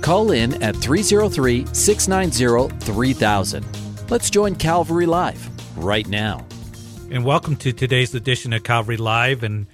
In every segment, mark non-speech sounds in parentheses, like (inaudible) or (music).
Call in at 303 690 3000. Let's join Calvary Live right now. And welcome to today's edition of Calvary Live. And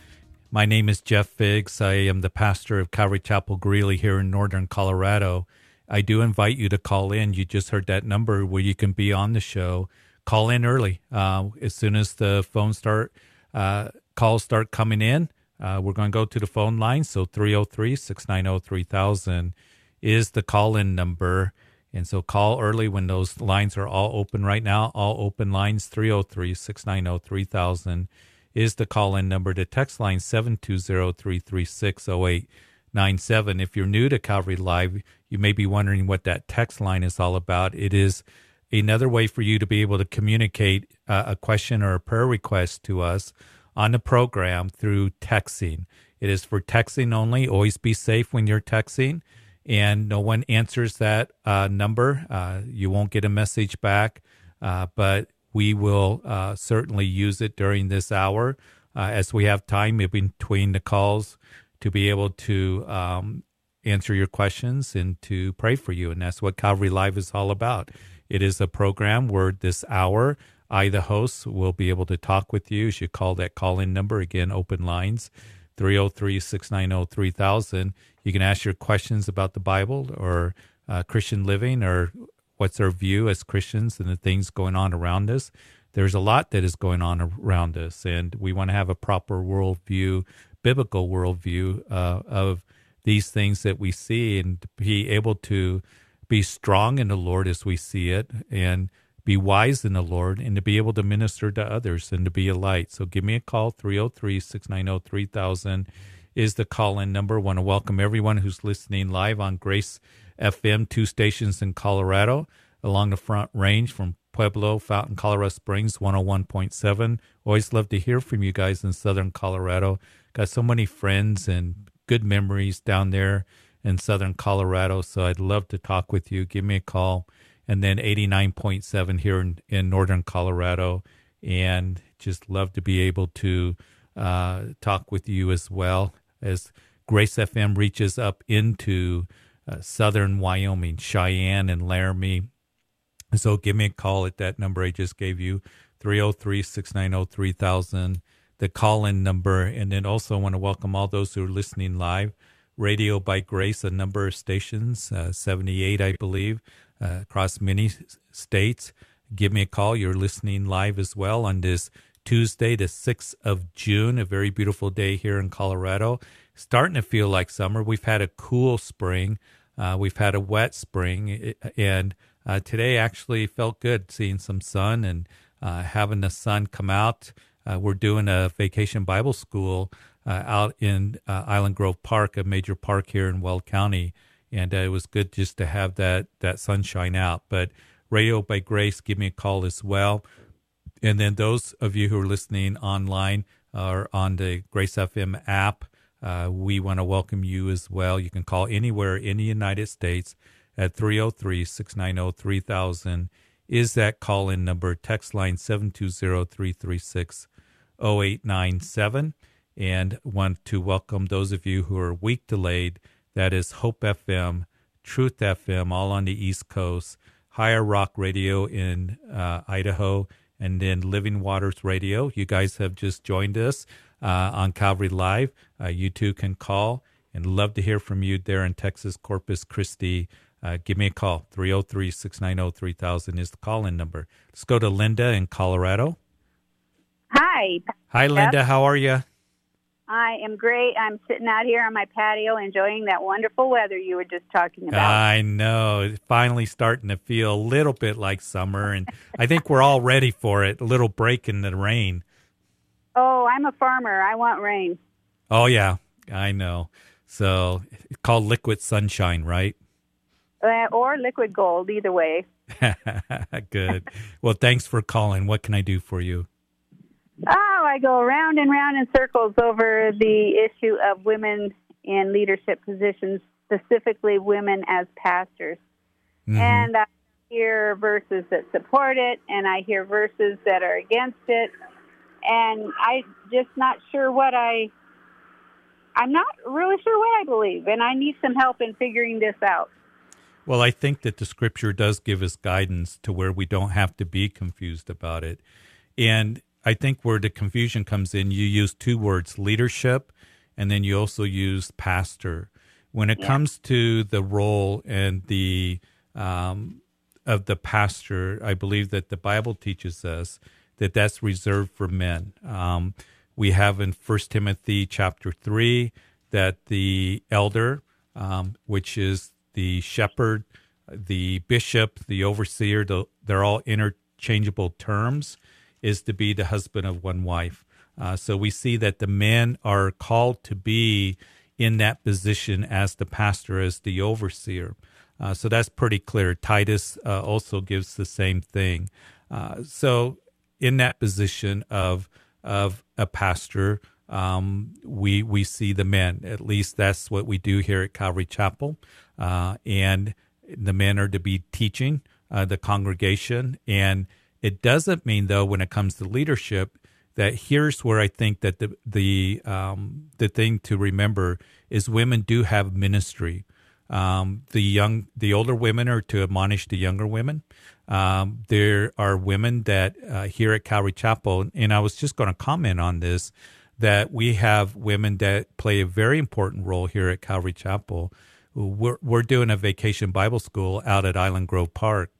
my name is Jeff Figgs. I am the pastor of Calvary Chapel Greeley here in northern Colorado. I do invite you to call in. You just heard that number where you can be on the show. Call in early. Uh, as soon as the phone start uh, calls start coming in, uh, we're going to go to the phone line. So 303 690 3000 is the call in number. And so call early when those lines are all open right now. All open lines 303 690 3000 is the call in number. The text line 720-336-0897. If you're new to Calvary Live, you may be wondering what that text line is all about. It is another way for you to be able to communicate uh, a question or a prayer request to us on the program through texting. It is for texting only. Always be safe when you're texting. And no one answers that uh, number. Uh, you won't get a message back. Uh, but we will uh, certainly use it during this hour uh, as we have time in between the calls to be able to um, answer your questions and to pray for you. And that's what Calvary Live is all about. It is a program where this hour, I, the host, will be able to talk with you. You should call that call in number. Again, open lines 303 690 3000. You can ask your questions about the Bible or uh, Christian living or what's our view as Christians and the things going on around us. There's a lot that is going on around us, and we want to have a proper worldview, biblical worldview uh, of these things that we see, and be able to be strong in the Lord as we see it, and be wise in the Lord, and to be able to minister to others and to be a light. So give me a call, 303 690 3000 is the call in number. I want to welcome everyone who's listening live on Grace FM, two stations in Colorado along the Front Range from Pueblo, Fountain, Colorado Springs, 101.7. Always love to hear from you guys in Southern Colorado. Got so many friends and good memories down there in Southern Colorado. So I'd love to talk with you. Give me a call. And then 89.7 here in, in Northern Colorado. And just love to be able to uh, talk with you as well as Grace FM reaches up into uh, southern Wyoming, Cheyenne, and Laramie. So give me a call at that number I just gave you, 303 690 3000, the call in number. And then also want to welcome all those who are listening live. Radio by Grace, a number of stations, uh, 78, I believe, uh, across many states. Give me a call. You're listening live as well on this Tuesday, the 6th of June, a very beautiful day here in Colorado starting to feel like summer. We've had a cool spring. Uh, we've had a wet spring, and uh, today actually felt good seeing some sun and uh, having the sun come out. Uh, we're doing a vacation Bible school uh, out in uh, Island Grove Park, a major park here in Weld County, and it was good just to have that that sunshine out. But Radio by Grace, give me a call as well. And then those of you who are listening online are on the Grace FM app. Uh, we want to welcome you as well. You can call anywhere in the United States at 303 690 3000 is that call in number. Text line 720 336 0897. And want to welcome those of you who are week delayed. That is Hope FM, Truth FM, all on the East Coast, Higher Rock Radio in uh, Idaho, and then Living Waters Radio. You guys have just joined us uh, on Calvary Live. Uh, you too can call and love to hear from you there in Texas, Corpus Christi. Uh, give me a call. 303 690 3000 is the call in number. Let's go to Linda in Colorado. Hi. Hi, Linda. How are you? I am great. I'm sitting out here on my patio enjoying that wonderful weather you were just talking about. I know. It's finally starting to feel a little bit like summer, and I think we're all ready for it. A little break in the rain. Oh, I'm a farmer. I want rain. Oh yeah, I know. So it's called liquid sunshine, right? uh, or liquid gold, either way. (laughs) Good. Well, thanks for calling. What can I do for you? Oh, I go round and round in circles over the issue of women in leadership positions, specifically women as pastors. Mm-hmm. And I hear verses that support it, and I hear verses that are against it, and I just not sure what I. I'm not really sure what I believe, and I need some help in figuring this out. Well, I think that the scripture does give us guidance to where we don't have to be confused about it. And I think where the confusion comes in, you use two words leadership, and then you also use pastor. When it yeah. comes to the role and the um, of the pastor, I believe that the Bible teaches us that that's reserved for men. Um, we have in First Timothy chapter three that the elder, um, which is the shepherd, the bishop, the overseer, the, they're all interchangeable terms is to be the husband of one wife. Uh, so we see that the men are called to be in that position as the pastor, as the overseer. Uh, so that's pretty clear. Titus uh, also gives the same thing. Uh, so in that position of of a pastor, um, we we see the men. At least that's what we do here at Calvary Chapel, uh, and the men are to be teaching uh, the congregation and it doesn't mean, though, when it comes to leadership, that here's where I think that the the um, the thing to remember is women do have ministry. Um, the young, the older women are to admonish the younger women. Um, there are women that uh, here at Calvary Chapel, and I was just going to comment on this, that we have women that play a very important role here at Calvary Chapel. We're we're doing a vacation Bible school out at Island Grove Park,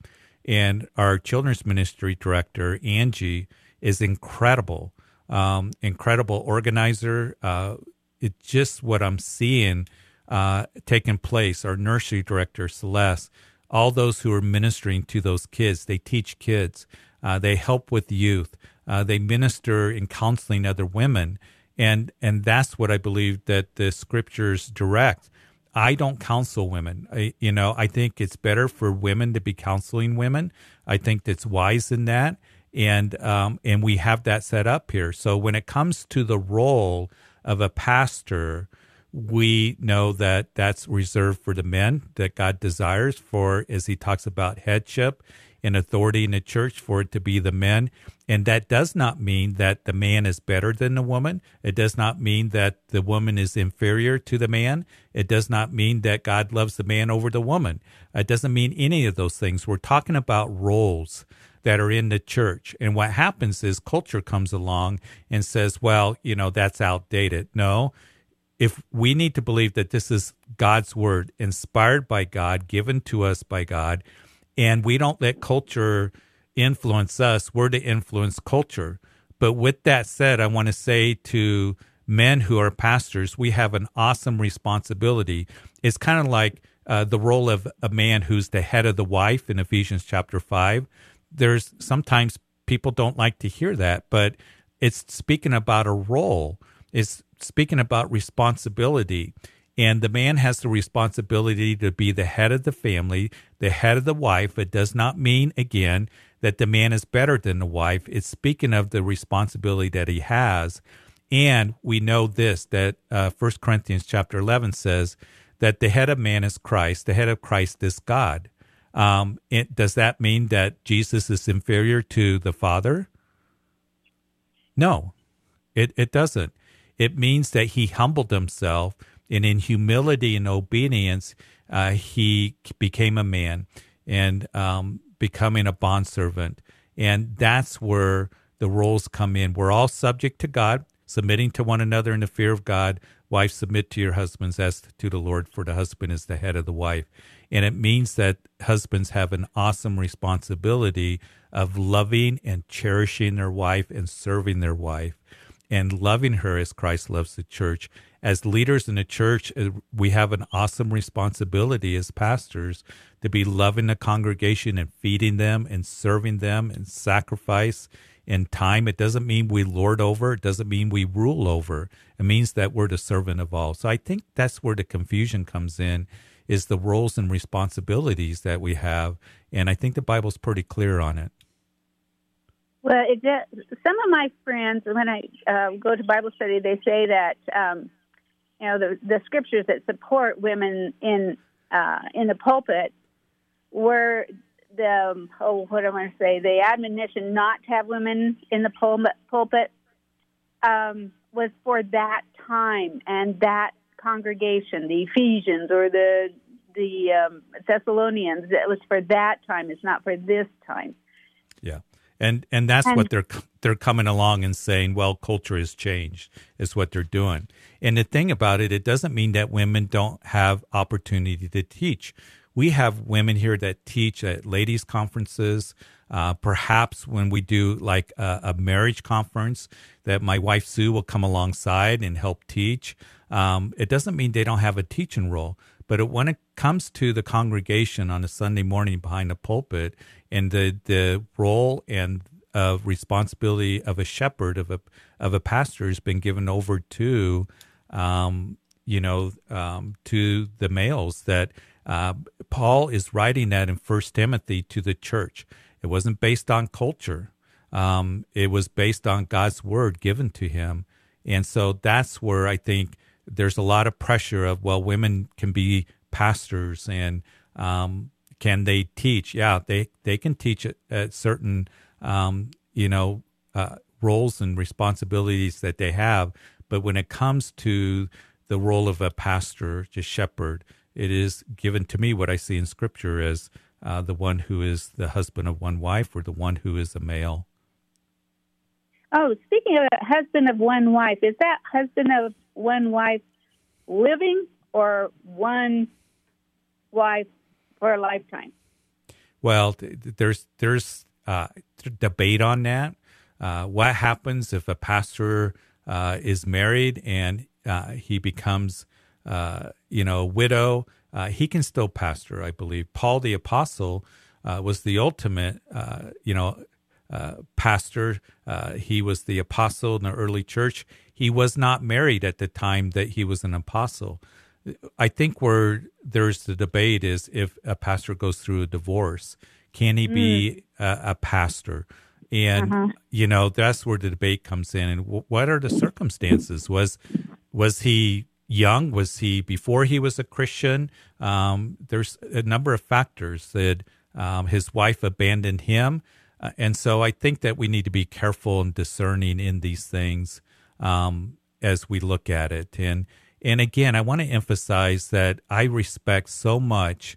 and our children's ministry director, Angie, is incredible, um, incredible organizer. Uh, it's just what I'm seeing uh, taking place. Our nursery director, Celeste, all those who are ministering to those kids, they teach kids, uh, they help with youth, uh, they minister in counseling other women. And, and that's what I believe that the scriptures direct I don't counsel women. I, you know, I think it's better for women to be counseling women. I think that's wise in that, and um, and we have that set up here. So when it comes to the role of a pastor, we know that that's reserved for the men that God desires for, as He talks about headship and authority in the church, for it to be the men. And that does not mean that the man is better than the woman. It does not mean that the woman is inferior to the man. It does not mean that God loves the man over the woman. It doesn't mean any of those things. We're talking about roles that are in the church. And what happens is culture comes along and says, well, you know, that's outdated. No. If we need to believe that this is God's word, inspired by God, given to us by God, and we don't let culture influence us, we're to influence culture. But with that said, I want to say to men who are pastors, we have an awesome responsibility. It's kind of like uh, the role of a man who's the head of the wife in Ephesians chapter 5. There's sometimes people don't like to hear that, but it's speaking about a role, it's speaking about responsibility. And the man has the responsibility to be the head of the family, the head of the wife. It does not mean, again, that the man is better than the wife. It's speaking of the responsibility that he has. And we know this that uh, 1 Corinthians chapter 11 says that the head of man is Christ, the head of Christ is God. Um, it, does that mean that Jesus is inferior to the Father? No, it, it doesn't. It means that he humbled himself, and in humility and obedience, uh, he became a man. And um, becoming a bondservant. And that's where the roles come in. We're all subject to God, submitting to one another in the fear of God. Wives, submit to your husbands as to the Lord, for the husband is the head of the wife. And it means that husbands have an awesome responsibility of loving and cherishing their wife and serving their wife and loving her as Christ loves the church as leaders in the church, uh, we have an awesome responsibility as pastors to be loving the congregation and feeding them and serving them and sacrifice in time. It doesn't mean we lord over. It doesn't mean we rule over. It means that we're the servant of all. So I think that's where the confusion comes in is the roles and responsibilities that we have. And I think the Bible's pretty clear on it. Well, it some of my friends, when I uh, go to Bible study, they say that um, you know the, the scriptures that support women in uh, in the pulpit were the oh what do I want to say the admonition not to have women in the pulpit, pulpit um, was for that time and that congregation, the Ephesians or the the um, Thessalonians. It was for that time. It's not for this time. Yeah, and and that's and, what they're they're coming along and saying. Well, culture has changed. Is what they're doing. And the thing about it, it doesn't mean that women don't have opportunity to teach. We have women here that teach at ladies' conferences. Uh, perhaps when we do like a, a, marriage conference, that my wife Sue will come alongside and help teach. Um, it doesn't mean they don't have a teaching role, but when it comes to the congregation on a Sunday morning behind the pulpit and the the role and of responsibility of a shepherd of a of a pastor has been given over to um, you know um, to the males that uh, Paul is writing that in First Timothy to the church. It wasn't based on culture. Um, it was based on God's word given to him, and so that's where I think there's a lot of pressure of well, women can be pastors and um, can they teach? Yeah, they they can teach at, at certain um, you know uh, roles and responsibilities that they have, but when it comes to the role of a pastor, just shepherd, it is given to me what I see in Scripture as uh, the one who is the husband of one wife or the one who is a male. Oh, speaking of husband of one wife, is that husband of one wife living or one wife for a lifetime? Well, there's there's uh, debate on that. Uh, what happens if a pastor uh, is married and uh, he becomes, uh, you know, a widow? Uh, he can still pastor, I believe. Paul the apostle was the ultimate, you know, pastor. he was the apostle in the early church. He was not married at the time that he was an apostle. I think where there's the debate is if a pastor goes through a divorce, can he mm. be a, a, pastor? And uh-huh. you know that's where the debate comes in. And w- what are the circumstances? Was was he young? Was he before he was a Christian? Um, there's a number of factors that um, his wife abandoned him, uh, and so I think that we need to be careful and discerning in these things um, as we look at it. And and again, I want to emphasize that I respect so much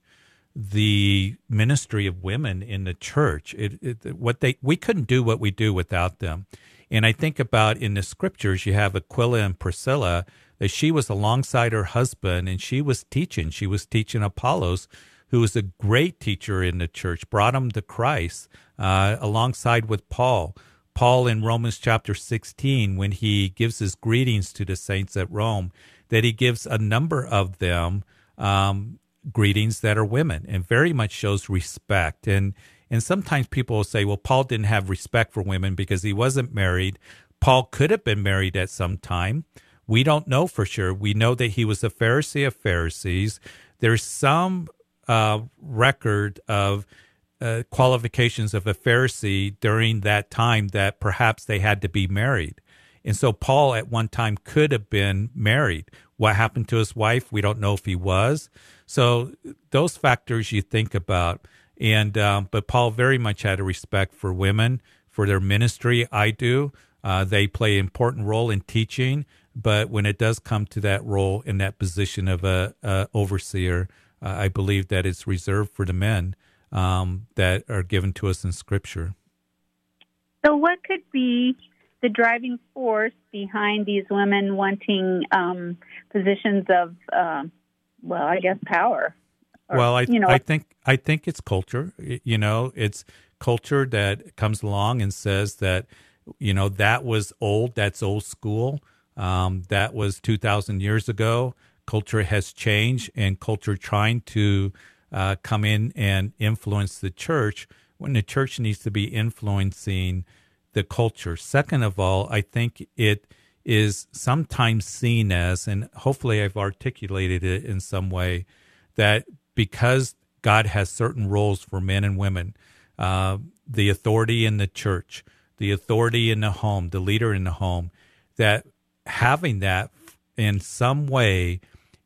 the ministry of women in the church. It, it, what they we couldn't do what we do without them. And I think about in the scriptures, you have Aquila and Priscilla that she was alongside her husband and she was teaching. She was teaching Apollos, who was a great teacher in the church, brought him to Christ uh, alongside with Paul. Paul in Romans chapter 16, when he gives his greetings to the saints at Rome, that he gives a number of them um, greetings that are women and very much shows respect. And and sometimes people will say, well, Paul didn't have respect for women because he wasn't married. Paul could have been married at some time. We don't know for sure. We know that he was a Pharisee of Pharisees. There's some uh, record of uh, qualifications of a Pharisee during that time that perhaps they had to be married. And so Paul at one time could have been married. What happened to his wife? We don't know if he was. So those factors you think about. And um, but Paul very much had a respect for women for their ministry. I do. Uh, they play an important role in teaching, but when it does come to that role in that position of a, a overseer, uh, I believe that it's reserved for the men um, that are given to us in Scripture. So, what could be the driving force behind these women wanting um, positions of, uh, well, I guess power. Or, well, I, you know, I think I think it's culture. You know, it's culture that comes along and says that, you know, that was old. That's old school. Um, that was two thousand years ago. Culture has changed, and culture trying to uh, come in and influence the church when the church needs to be influencing the culture. Second of all, I think it is sometimes seen as, and hopefully I've articulated it in some way, that because God has certain roles for men and women, uh, the authority in the church, the authority in the home, the leader in the home, that having that in some way,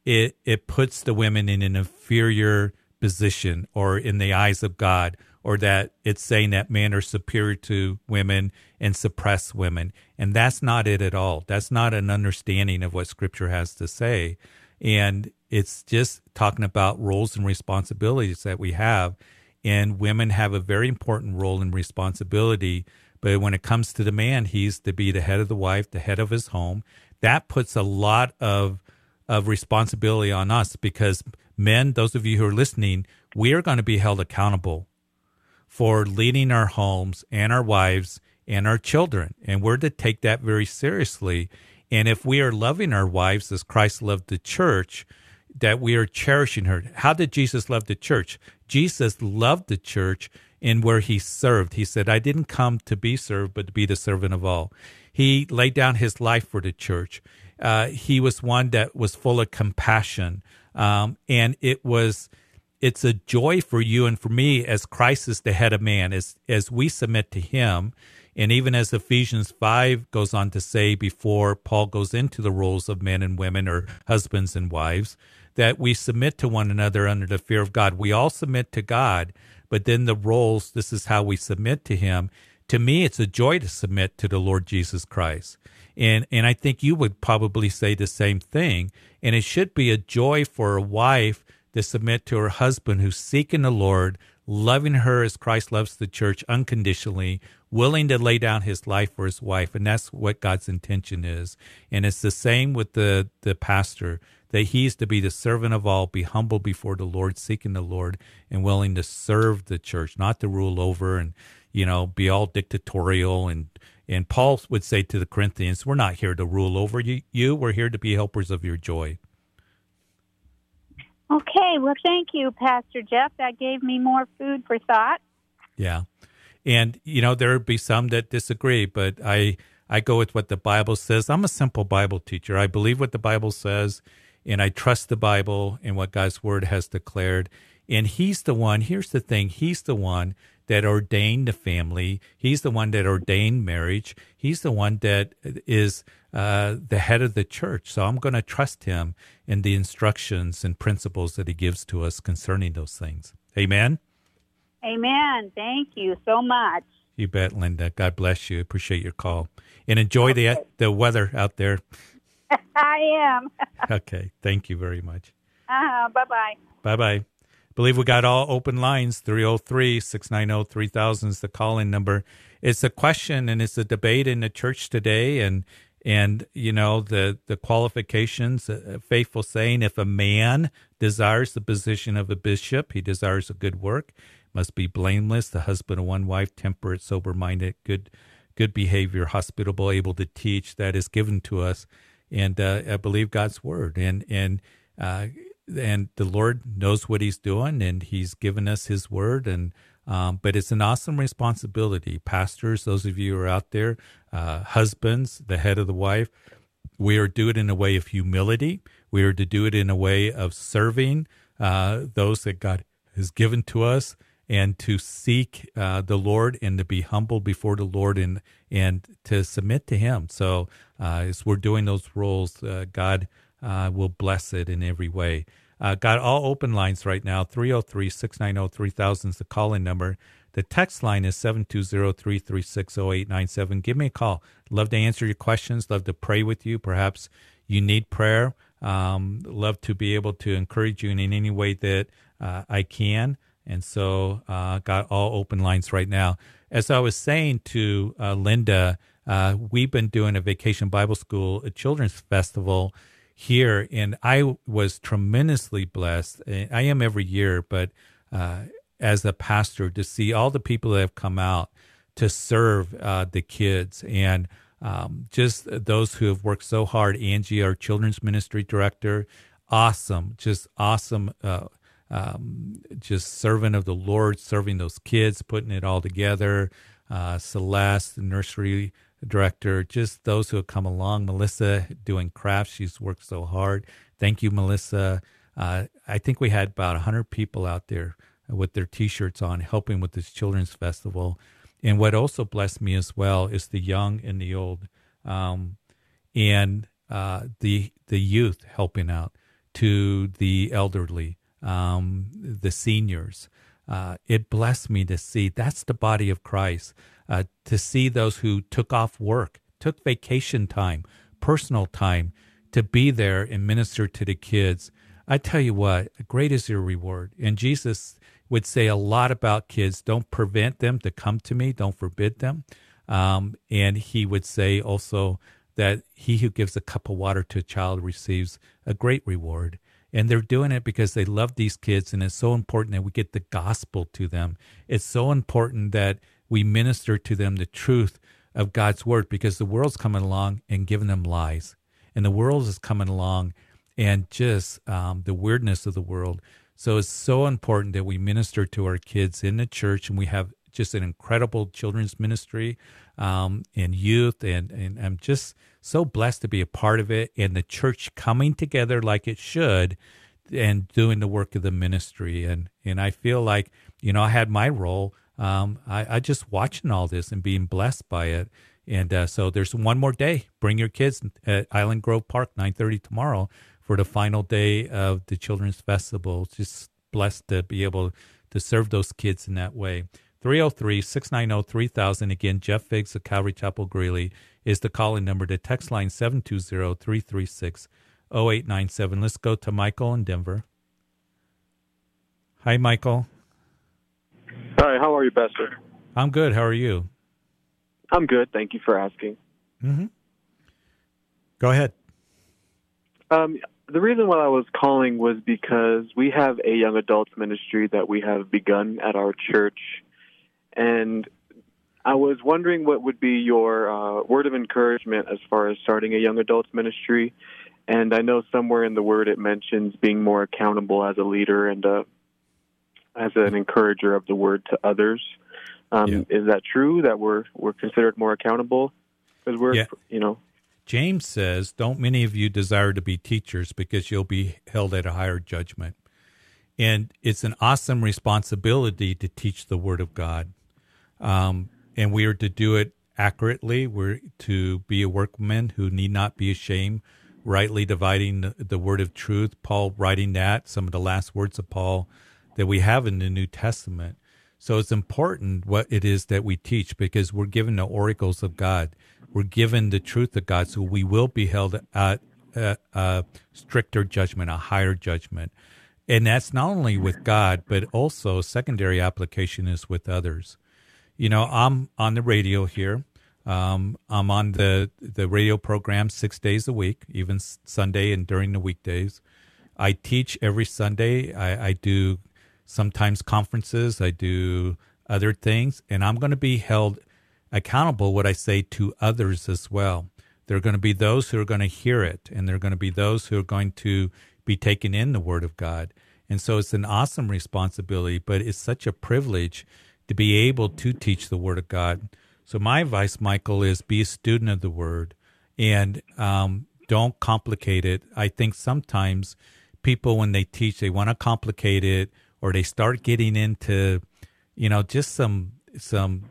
it it puts the women in an inferior position or in the eyes of God, or that it's saying that men are superior to women and suppress women. And that's not it at all. That's not an understanding of what Scripture has to say. And it's just talking about roles and responsibilities that we have. And women have a very important role and responsibility. But when it comes to the man, he's to be the head of the wife, the head of his home. That puts a lot of of responsibility on us because men, those of you who are listening, we are going to be held accountable for leading our homes and our wives and our children. And we're to take that very seriously. And if we are loving our wives as Christ loved the church, that we are cherishing her. How did Jesus love the church? Jesus loved the church in where he served. He said, I didn't come to be served, but to be the servant of all. He laid down his life for the church. Uh, he was one that was full of compassion. Um, and it was, it's a joy for you and for me as Christ is the head of man, as, as we submit to him. And even as Ephesians 5 goes on to say before Paul goes into the roles of men and women or husbands and wives, that we submit to one another under the fear of God. We all submit to God, but then the roles, this is how we submit to Him. To me, it's a joy to submit to the Lord Jesus Christ. And, and I think you would probably say the same thing. And it should be a joy for a wife to submit to her husband who's seeking the Lord, loving her as Christ loves the church unconditionally, willing to lay down his life for his wife. And that's what God's intention is. And it's the same with the, the pastor that he's to be the servant of all, be humble before the Lord, seeking the Lord, and willing to serve the church, not to rule over and, you know, be all dictatorial. And, and Paul would say to the Corinthians, We're not here to rule over you, you. we're here to be helpers of your joy. Okay, well, thank you, Pastor Jeff. That gave me more food for thought. Yeah. And, you know, there would be some that disagree, but I, I go with what the Bible says. I'm a simple Bible teacher. I believe what the Bible says and I trust the Bible and what God's word has declared. And he's the one, here's the thing, he's the one that ordained the family. He's the one that ordained marriage. He's the one that is uh, the head of the church. So I'm going to trust him in the instructions and principles that he gives to us concerning those things. Amen. Amen. Thank you so much. You bet, Linda. God bless you. Appreciate your call. And enjoy okay. the the weather out there. (laughs) I am. (laughs) okay. Thank you very much. Uh-huh. Bye bye. Bye bye. Believe we got all open lines 303 690 3000 is the call in number. It's a question and it's a debate in the church today. And, and you know, the, the qualifications, a faithful saying, if a man desires the position of a bishop, he desires a good work, must be blameless, the husband of one wife, temperate, sober minded, good, good behavior, hospitable, able to teach. That is given to us and uh, I believe God's word. And and uh, and the Lord knows what He's doing, and He's given us His word. And um, but it's an awesome responsibility, pastors. Those of you who are out there, uh, husbands, the head of the wife, we are to do it in a way of humility. We are to do it in a way of serving uh, those that God has given to us and to seek uh, the Lord and to be humble before the Lord and and to submit to Him. So uh, as we're doing those roles, uh, God uh, will bless it in every way. Uh, got all open lines right now 303 690 3000 is the call in number. The text line is 720 336 0897. Give me a call. Love to answer your questions, love to pray with you. Perhaps you need prayer. Um, love to be able to encourage you in any way that uh, I can. And so, uh, got all open lines right now. As I was saying to uh, Linda, uh, we've been doing a vacation Bible school, a children's festival here, and I was tremendously blessed. I am every year, but uh, as a pastor, to see all the people that have come out to serve uh, the kids and um, just those who have worked so hard. Angie, our children's ministry director, awesome, just awesome uh, um, just servant of the Lord, serving those kids, putting it all together. Uh, Celeste, nursery director, just those who have come along. Melissa doing crafts, she's worked so hard. Thank you, Melissa. Uh, I think we had about 100 people out there with their T-shirts on, helping with this children's festival. And what also blessed me as well is the young and the old, um, and uh, the the youth helping out to the elderly, um, the seniors. Uh, it blessed me to see that's the body of Christ. Uh, to see those who took off work, took vacation time, personal time to be there and minister to the kids. I tell you what, great is your reward. And Jesus would say a lot about kids. Don't prevent them to come to me. Don't forbid them. Um, and he would say also that he who gives a cup of water to a child receives a great reward. And they're doing it because they love these kids, and it's so important that we get the gospel to them. It's so important that we minister to them the truth of God's word because the world's coming along and giving them lies. And the world is coming along and just um, the weirdness of the world. So it's so important that we minister to our kids in the church, and we have just an incredible children's ministry um, and youth, and, and I'm just so blessed to be a part of it, and the church coming together like it should, and doing the work of the ministry, and and I feel like you know I had my role. Um, I, I just watching all this and being blessed by it. And uh, so there's one more day. Bring your kids at Island Grove Park, 9:30 tomorrow for the final day of the Children's Festival. Just blessed to be able to serve those kids in that way. 303 690 3000. Again, Jeff Figgs of Calvary Chapel Greeley is the calling number. The text line 720 336 0897. Let's go to Michael in Denver. Hi, Michael. Hi, how you, Pastor? I'm good. How are you? I'm good. Thank you for asking. Mm-hmm. Go ahead. Um, the reason why I was calling was because we have a young adults ministry that we have begun at our church, and I was wondering what would be your uh, word of encouragement as far as starting a young adults ministry. And I know somewhere in the word it mentions being more accountable as a leader and uh, as an encourager of the word to others. Um, yeah. Is that true that we're we're considered more accountable because we're yeah. you know James says, Don't many of you desire to be teachers because you'll be held at a higher judgment. And it's an awesome responsibility to teach the Word of God. Um, and we are to do it accurately. We're to be a workman who need not be ashamed, rightly dividing the, the Word of truth. Paul writing that, some of the last words of Paul that we have in the New Testament. So it's important what it is that we teach because we're given the oracles of God we're given the truth of God, so we will be held at a, a stricter judgment, a higher judgment. And that's not only with God, but also secondary application is with others. You know, I'm on the radio here. Um, I'm on the the radio program six days a week, even Sunday and during the weekdays. I teach every Sunday. I, I do sometimes conferences. I do other things, and I'm going to be held accountable what I say to others as well. There are going to be those who are going to hear it, and there are going to be those who are going to be taken in the Word of God. And so it's an awesome responsibility, but it's such a privilege to be able to teach the Word of God. So my advice, Michael, is be a student of the Word and um, don't complicate it. I think sometimes people, when they teach, they want to complicate it or they start getting into, you know, just some some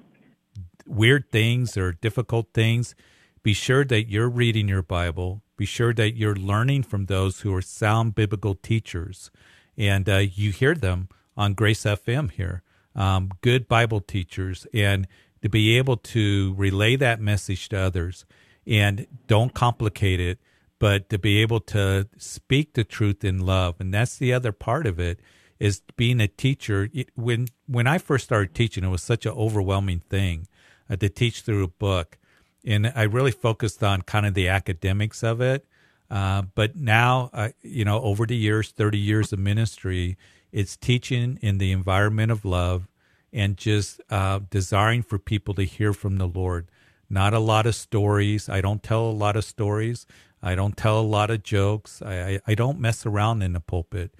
weird things or difficult things, be sure that you're reading your Bible. Be sure that you're learning from those who are sound biblical teachers. And uh, you hear them on Grace FM here, um, good Bible teachers, and to be able to relay that message to others. And don't complicate it, but to be able to speak the truth in love. And that's the other part of it is being a teacher. When when I first started teaching, it was such an overwhelming thing uh, to teach through a book. And I really focused on kind of the academics of it. Uh, but now, uh, you know, over the years, 30 years of ministry, it's teaching in the environment of love and just uh, desiring for people to hear from the Lord. Not a lot of stories. I don't tell a lot of stories. I don't tell a lot of jokes. I, I, I don't mess around in the pulpit.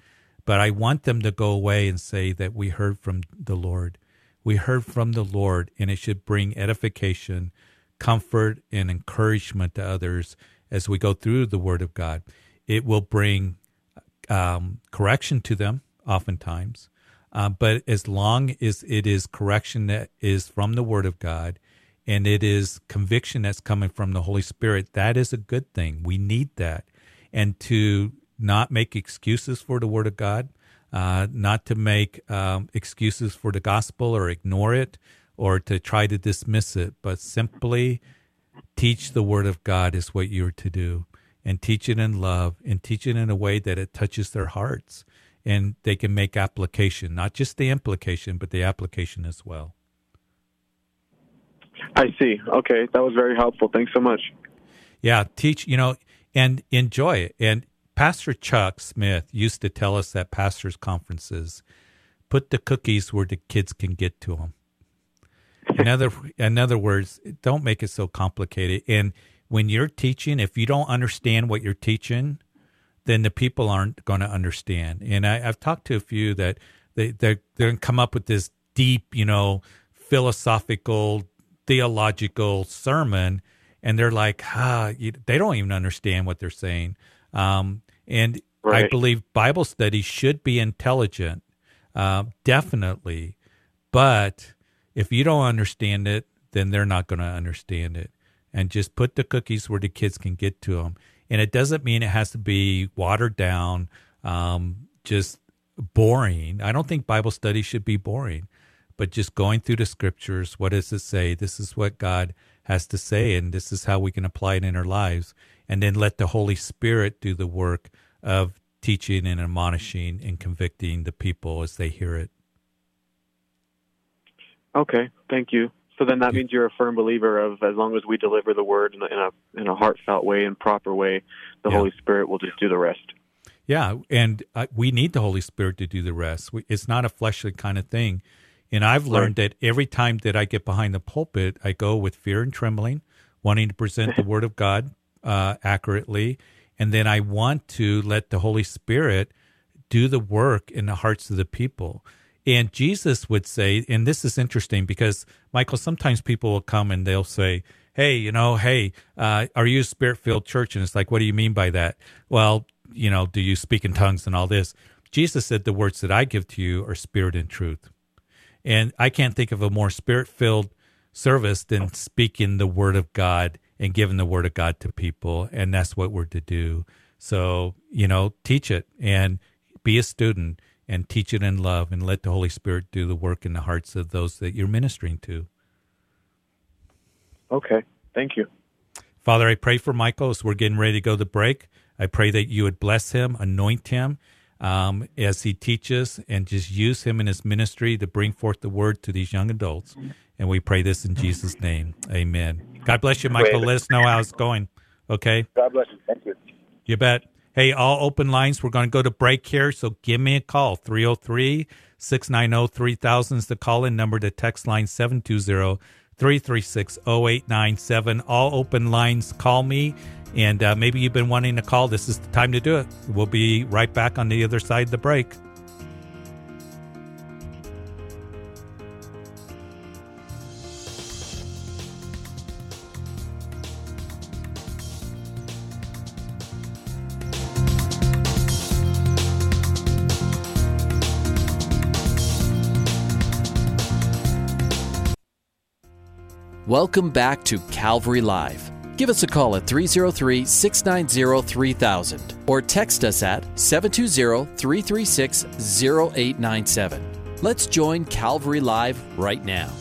But I want them to go away and say that we heard from the Lord we heard from the Lord, and it should bring edification, comfort, and encouragement to others as we go through the Word of God. It will bring um, correction to them, oftentimes. Uh, but as long as it is correction that is from the Word of God and it is conviction that's coming from the Holy Spirit, that is a good thing. We need that. And to not make excuses for the Word of God, uh, not to make um, excuses for the gospel or ignore it or to try to dismiss it, but simply teach the Word of God is what you're to do and teach it in love and teach it in a way that it touches their hearts and they can make application, not just the implication, but the application as well. I see. Okay, that was very helpful. Thanks so much. Yeah, teach, you know, and enjoy it. And Pastor Chuck Smith used to tell us at pastors' conferences put the cookies where the kids can get to them. In other, in other words, don't make it so complicated. And when you're teaching, if you don't understand what you're teaching, then the people aren't going to understand. And I, have talked to a few that they they're, they're going to come up with this deep, you know, philosophical, theological sermon, and they're like, ah, you, they don't even understand what they're saying. Um, and right. I believe Bible study should be intelligent, uh, definitely, but if you don't understand it, then they're not going to understand it. And just put the cookies where the kids can get to them and it doesn't mean it has to be watered down, um, just boring. I don't think Bible study should be boring, but just going through the scriptures. What does it say? This is what God has to say, and this is how we can apply it in our lives. And then let the Holy Spirit do the work of teaching and admonishing and convicting the people as they hear it. Okay, thank you. So then that means you're a firm believer of as long as we deliver the word in a in a, in a heartfelt way and proper way, the yeah. Holy Spirit will just do the rest. Yeah, and uh, we need the Holy Spirit to do the rest. We, it's not a fleshly kind of thing. And I've learned right. that every time that I get behind the pulpit, I go with fear and trembling, wanting to present the (laughs) Word of God uh, accurately, and then I want to let the Holy Spirit do the work in the hearts of the people. And Jesus would say, and this is interesting because, Michael, sometimes people will come and they'll say, Hey, you know, hey, uh, are you a spirit filled church? And it's like, what do you mean by that? Well, you know, do you speak in tongues and all this? Jesus said, The words that I give to you are spirit and truth. And I can't think of a more spirit filled service than speaking the word of God and giving the word of God to people. And that's what we're to do. So, you know, teach it and be a student and teach it in love and let the Holy Spirit do the work in the hearts of those that you're ministering to. Okay. Thank you. Father, I pray for Michael as we're getting ready to go to the break. I pray that you would bless him, anoint him um, as he teaches, and just use him in his ministry to bring forth the word to these young adults. And we pray this in Jesus' name. Amen. God bless you, Michael. Let us know how it's going. Okay? God bless you. Thank you. You bet. Hey, all open lines. We're going to go to break here, so give me a call. 303 690 3000 is the call in number. The text line 720 336 0897. All open lines. Call me. And uh, maybe you've been wanting to call. This is the time to do it. We'll be right back on the other side of the break. Welcome back to Calvary Live. Give us a call at 303 690 3000 or text us at 720 336 0897. Let's join Calvary Live right now.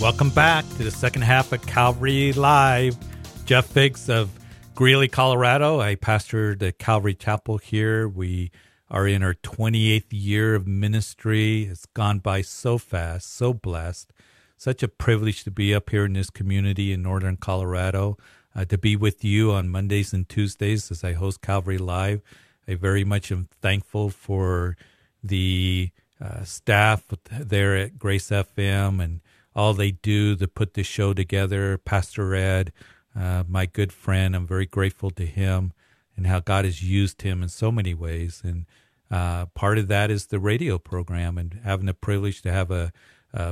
Welcome back to the second half of Calvary Live. Jeff Figgs of Greeley, Colorado. I pastor the Calvary Chapel here. We are in our 28th year of ministry. It's gone by so fast, so blessed such a privilege to be up here in this community in northern Colorado, uh, to be with you on Mondays and Tuesdays as I host Calvary Live. I very much am thankful for the uh, staff there at Grace FM and all they do to put this show together. Pastor Ed, uh, my good friend, I'm very grateful to him and how God has used him in so many ways. And uh, part of that is the radio program and having the privilege to have a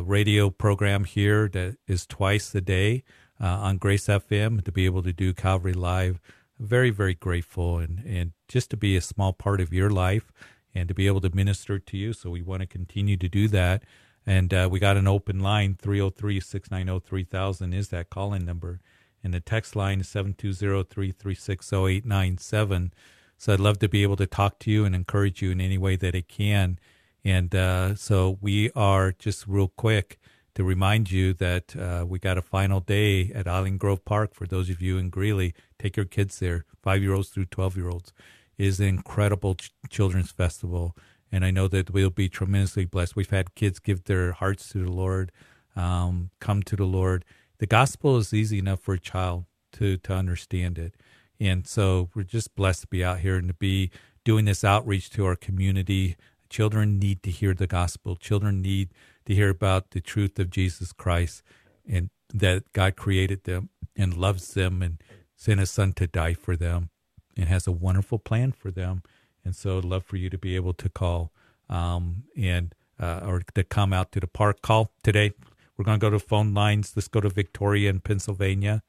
radio program here that is twice a day uh, on Grace FM to be able to do Calvary Live very, very grateful and, and just to be a small part of your life and to be able to minister to you. So we want to continue to do that. And uh, we got an open line, 303 690 3000 is that call in number. And the text line is 720 336 0897. So I'd love to be able to talk to you and encourage you in any way that I can. And uh, so we are just real quick to remind you that uh, we got a final day at Island Grove Park for those of you in Greeley. Take your kids there, five year olds through 12 year olds. It is an incredible ch- children's festival. And I know that we'll be tremendously blessed. We've had kids give their hearts to the Lord, um, come to the Lord. The gospel is easy enough for a child to, to understand it. And so we're just blessed to be out here and to be doing this outreach to our community. Children need to hear the gospel. Children need to hear about the truth of Jesus Christ and that God created them and loves them and sent his son to die for them and has a wonderful plan for them. And so I'd love for you to be able to call um, and uh, or to come out to the park. Call today. We're going to go to phone lines. Let's go to Victoria in Pennsylvania.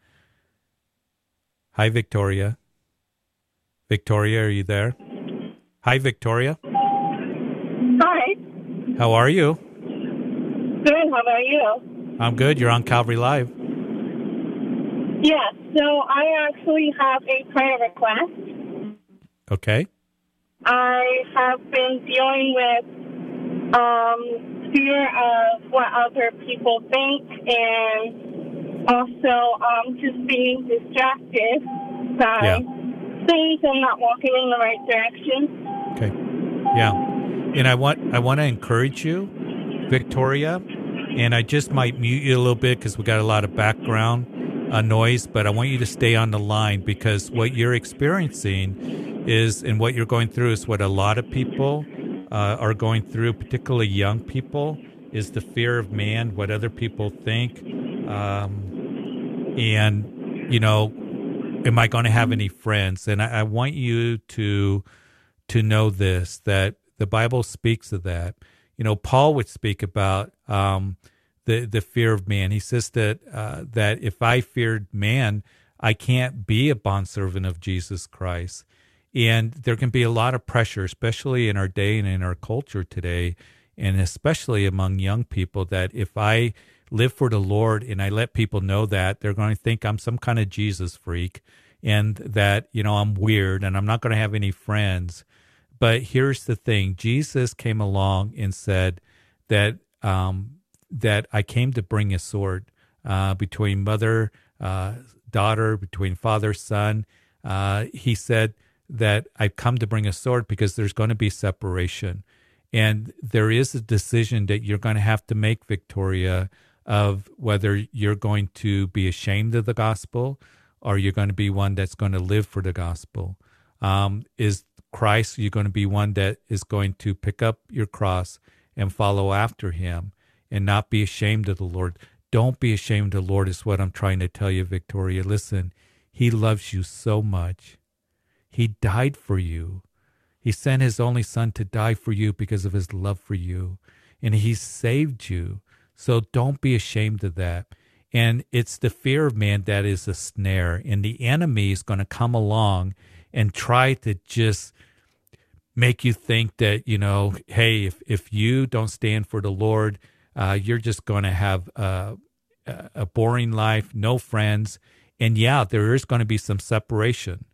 Hi, Victoria. Victoria, are you there? Hi, Victoria. How are you? Good. How about you? I'm good. You're on Calvary Live. Yes. So I actually have a prayer request. Okay. I have been dealing with um, fear of what other people think and also um, just being distracted by Yeah. things and not walking in the right direction. Okay. Yeah. And I want I want to encourage you, Victoria, and I just might mute you a little bit because we got a lot of background uh, noise, but I want you to stay on the line because what you're experiencing is and what you're going through is what a lot of people uh, are going through, particularly young people, is the fear of man, what other people think, um, and you know, am I going to have any friends? And I, I want you to to know this that the Bible speaks of that. You know, Paul would speak about um, the the fear of man. He says that uh, that if I feared man, I can't be a bondservant of Jesus Christ. And there can be a lot of pressure, especially in our day and in our culture today, and especially among young people, that if I live for the Lord and I let people know that, they're going to think I'm some kind of Jesus freak and that, you know, I'm weird and I'm not going to have any friends. But here's the thing Jesus came along and said that, um, that I came to bring a sword uh, between mother, uh, daughter, between father, son. Uh, he said that I've come to bring a sword because there's going to be separation. And there is a decision that you're going to have to make, Victoria, of whether you're going to be ashamed of the gospel or you're going to be one that's going to live for the gospel. Um, is Christ, you're going to be one that is going to pick up your cross and follow after him and not be ashamed of the Lord. Don't be ashamed of the Lord, is what I'm trying to tell you, Victoria. Listen, he loves you so much. He died for you. He sent his only son to die for you because of his love for you. And he saved you. So don't be ashamed of that. And it's the fear of man that is a snare. And the enemy is going to come along and try to just make you think that, you know, hey, if, if you don't stand for the Lord, uh, you're just going to have a, a boring life, no friends. And yeah, there is going to be some separation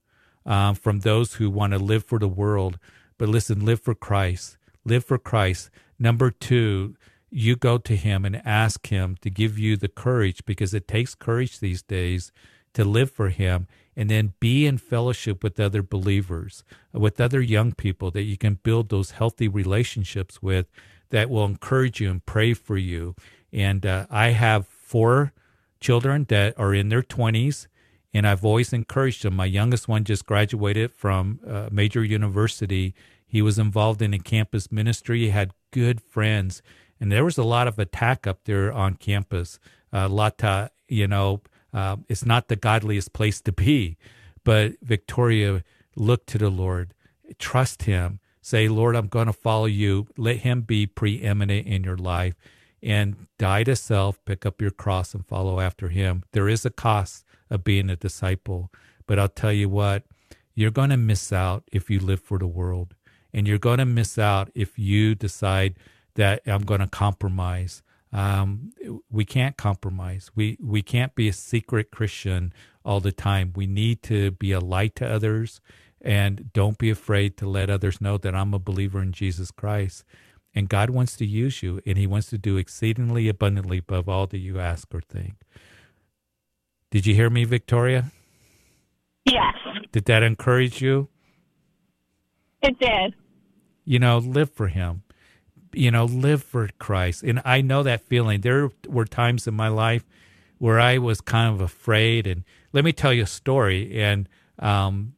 uh, from those who want to live for the world. But listen, live for Christ. Live for Christ. Number two, you go to Him and ask Him to give you the courage because it takes courage these days to live for Him and then be in fellowship with other believers, uh, with other young people that you can build those healthy relationships with that will encourage you and pray for you. And uh, I have four children that are in their 20s, and I've always encouraged them. My youngest one just graduated from a major university. He was involved in a campus ministry, he had good friends, and there was a lot of attack up there on campus. A lot to, you know, uh, it's not the godliest place to be. But Victoria, look to the Lord, trust Him. Say, Lord, I'm going to follow you. Let Him be preeminent in your life and die to self, pick up your cross and follow after Him. There is a cost of being a disciple, But I'll tell you what, you're going to miss out if you live for the world. And you're going to miss out if you decide that I'm going to compromise. Um, we can't compromise. We, we can't be a secret Christian all the time. We need to be a light to others and don't be afraid to let others know that I'm a believer in Jesus Christ. And God wants to use you, and He wants to do exceedingly abundantly above all that you ask or think. Did you hear me, Victoria? Yes. Did that encourage you? It did. You know, live for Him. You know, live for Christ. And I know that feeling. There were times in my life where I was kind of afraid. And let me tell you a story. And um,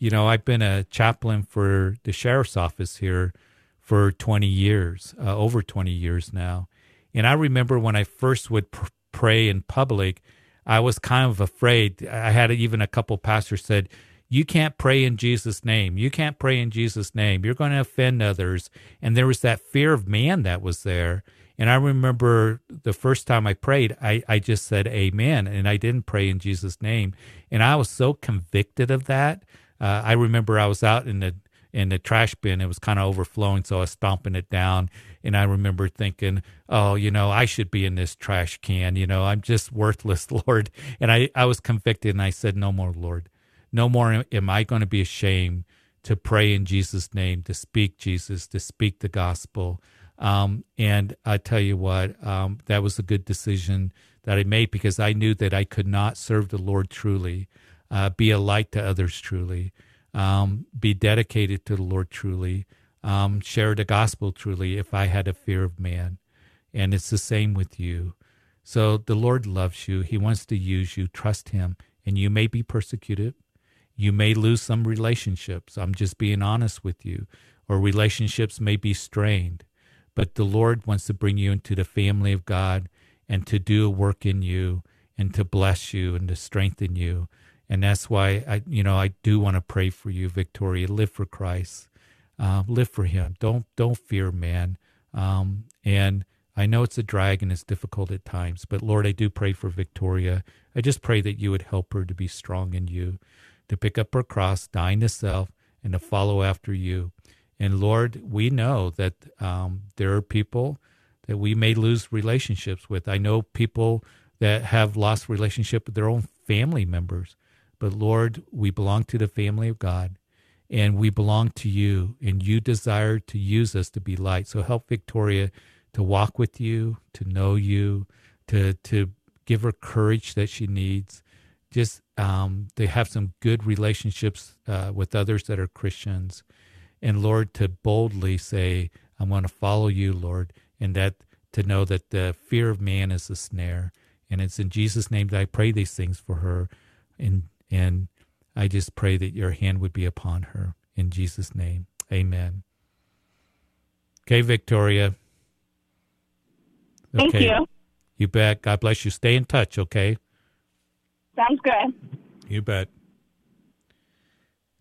you know, I've been a chaplain for the sheriff's office here for 20 years, uh, over 20 years now. And I remember when I first would pr- pray in public, I was kind of afraid. I had even a couple pastors said, "You can't pray in Jesus' name. You can't pray in Jesus' name. You're going to offend others." And there was that fear of man that was there. And I remember the first time I prayed, I, I just said amen, and I didn't pray in Jesus' name. And I was so convicted of that uh, I remember I was out in the in the trash bin. It was kind of overflowing, so I was stomping it down. And I remember thinking, oh, you know, I should be in this trash can. You know, I'm just worthless, (laughs) Lord. And I, I was convicted and I said, no more, Lord. No more am I going to be ashamed to pray in Jesus' name, to speak Jesus, to speak the gospel. Um, and I tell you what, um, that was a good decision that I made because I knew that I could not serve the Lord truly uh, be a light to others truly, um, be dedicated to the Lord truly, um, share the gospel truly if I had a fear of man. And it's the same with you. So the Lord loves you. He wants to use you. Trust Him. And you may be persecuted. You may lose some relationships. I'm just being honest with you. Or relationships may be strained. But the Lord wants to bring you into the family of God and to do a work in you and to bless you and to strengthen you and that's why I, you know, I do want to pray for you, Victoria. Live for Christ, uh, live for Him. Don't don't fear man. Um, and I know it's a drag and it's difficult at times, but Lord, I do pray for Victoria. I just pray that you would help her to be strong in you, to pick up her cross, dying to self, and to follow after you. And Lord, we know that um, there are people that we may lose relationships with. I know people that have lost relationship with their own family members. But Lord, we belong to the family of God and we belong to you, and you desire to use us to be light. So help Victoria to walk with you, to know you, to to give her courage that she needs, just um, to have some good relationships uh, with others that are Christians, and Lord, to boldly say, "I want to follow you, Lord," and that to know that the fear of man is a snare. And it's in Jesus' name that I pray these things for her. In and I just pray that your hand would be upon her. In Jesus' name, amen. Okay, Victoria. Thank you. You bet. God bless you. Stay in touch, okay? Sounds good. You bet.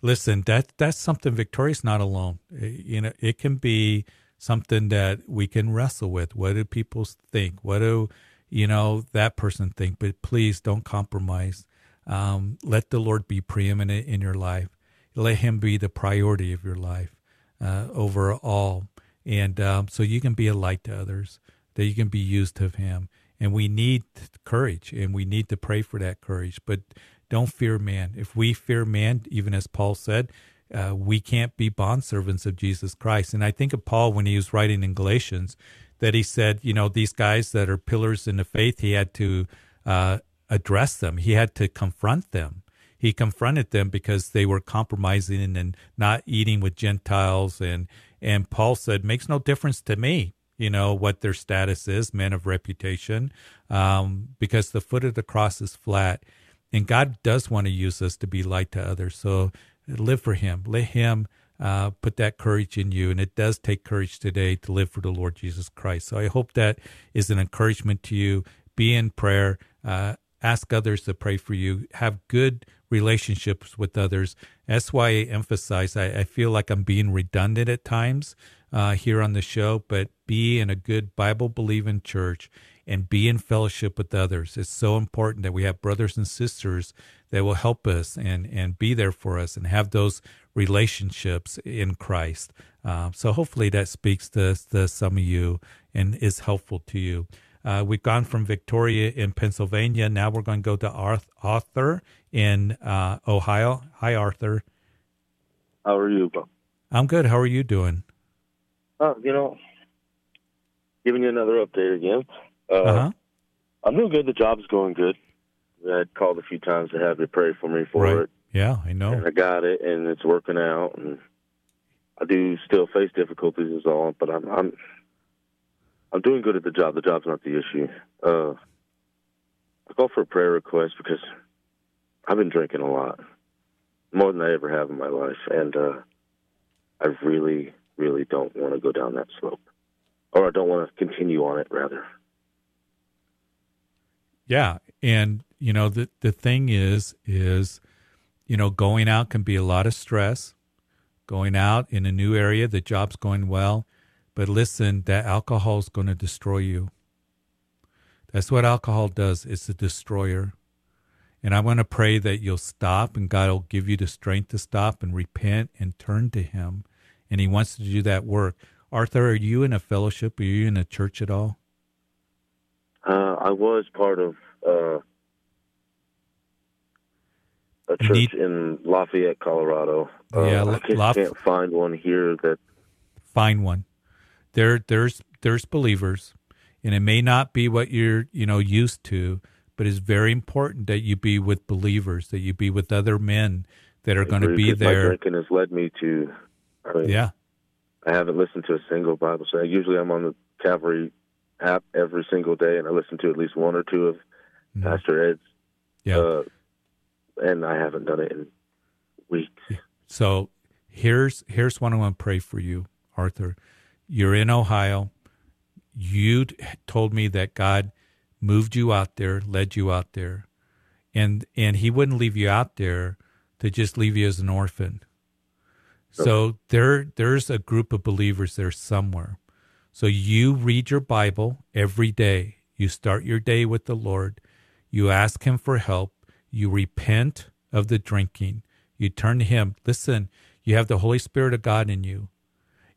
Listen, that that's something Victoria's not alone. Eh, you know, it can be something that we can wrestle with. What do people think? What do you know that person think? But please don't compromise. Um, let the Lord be preeminent in your life. Let Him be the priority of your life uh, over all. And um, so you can be a light to others, that you can be used of Him. And we need courage and we need to pray for that courage. But don't fear man. If we fear man, even as Paul said, uh, we can't be bondservants of Jesus Christ. And I think of Paul when he was writing in Galatians that he said, you know, these guys that are pillars in the faith, he had to uh, address them. He had to confront them. He confronted them because they were compromising and not eating with Gentiles. And, and Paul said, makes no difference to me, you know, what their status is, men of reputation, um, because the foot of the cross is flat. And God does want to use us to be light to others. So live for Him. Let Him uh, put that courage in you. And it does take courage today to live for the Lord Jesus Christ. So I hope that is an encouragement to you. Be in prayer. Uh, ask others to pray for you, have good relationships with others. That's why I emphasize, I, I feel like I'm being redundant at times, uh, here on the show, but be in a good Bible believing church and be in fellowship with others. It's so important that we have brothers and sisters that will help us and, and be there for us and have those relationships in Christ. Uh, so hopefully that speaks to, to some of you and is helpful to you. Uh, we've gone from Victoria in Pennsylvania. Now we're going to go to Arthur in uh, Ohio. Hi, Arthur. How are you, Bob? I'm good. How are you doing? Oh, you know, giving you another update again. Uh, uh-huh. I'm doing good. The job's going good. I called a few times to have you pray for me for right. it. Yeah, I know. And I got it, and it's working out. And I do still face difficulties, is all. But I'm I'm I'm doing good at the job. The job's not the issue. Uh, I call for a prayer request because I've been drinking a lot, more than I ever have in my life, and uh, I really, really don't want to go down that slope, or I don't want to continue on it. Rather. Yeah, and you know the the thing is is you know going out can be a lot of stress. Going out in a new area, the job's going well but listen, that alcohol is going to destroy you. That's what alcohol does. It's a destroyer. And I want to pray that you'll stop and God will give you the strength to stop and repent and turn to Him. And He wants to do that work. Arthur, are you in a fellowship? Are you in a church at all? Uh, I was part of uh, a church need... in Lafayette, Colorado. Uh, yeah, I just Laf- can't find one here that. Find one there there's there's believers and it may not be what you're you know used to but it's very important that you be with believers that you be with other men that are going to be there my drinking has led me to I mean, yeah i haven't listened to a single bible study usually i'm on the calvary app every single day and i listen to at least one or two of mm-hmm. pastor ed's yeah uh, and i haven't done it in weeks so here's here's what i want to pray for you arthur you're in Ohio. You told me that God moved you out there, led you out there, and and He wouldn't leave you out there to just leave you as an orphan. So there there's a group of believers there somewhere. So you read your Bible every day. You start your day with the Lord. You ask Him for help. You repent of the drinking. You turn to Him. Listen, you have the Holy Spirit of God in you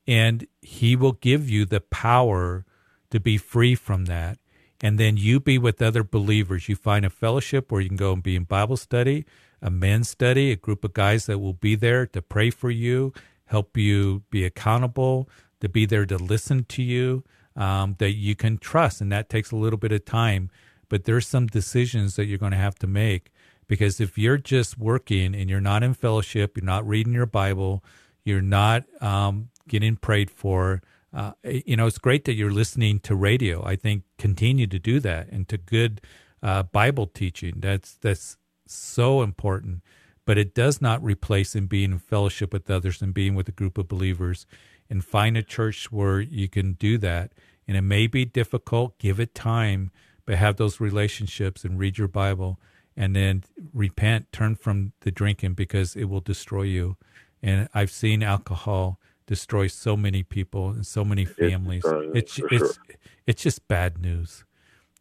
and he will give you the power to be free from that and then you be with other believers you find a fellowship where you can go and be in bible study a men's study a group of guys that will be there to pray for you help you be accountable to be there to listen to you um, that you can trust and that takes a little bit of time but there's some decisions that you're going to have to make because if you're just working and you're not in fellowship you're not reading your bible you're not um, getting prayed for. Uh, you know, it's great that you're listening to radio. I think continue to do that and to good uh, Bible teaching. That's that's so important. But it does not replace in being in fellowship with others and being with a group of believers. And find a church where you can do that. And it may be difficult. Give it time, but have those relationships and read your Bible, and then repent, turn from the drinking because it will destroy you. And I've seen alcohol destroy so many people and so many families. It's it's it's, sure. it's just bad news.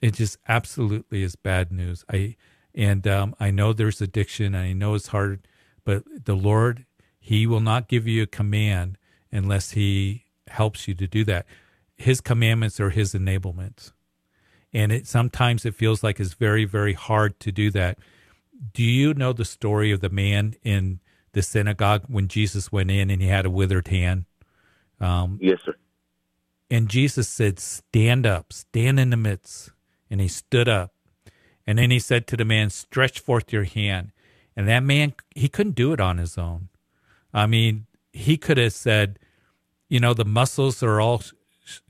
It just absolutely is bad news. I and um, I know there's addiction. and I know it's hard, but the Lord, He will not give you a command unless He helps you to do that. His commandments are His enablements, and it sometimes it feels like it's very very hard to do that. Do you know the story of the man in the synagogue when Jesus went in and he had a withered hand? Um, yes, sir. And Jesus said, Stand up, stand in the midst. And he stood up. And then he said to the man, Stretch forth your hand. And that man, he couldn't do it on his own. I mean, he could have said, You know, the muscles are all,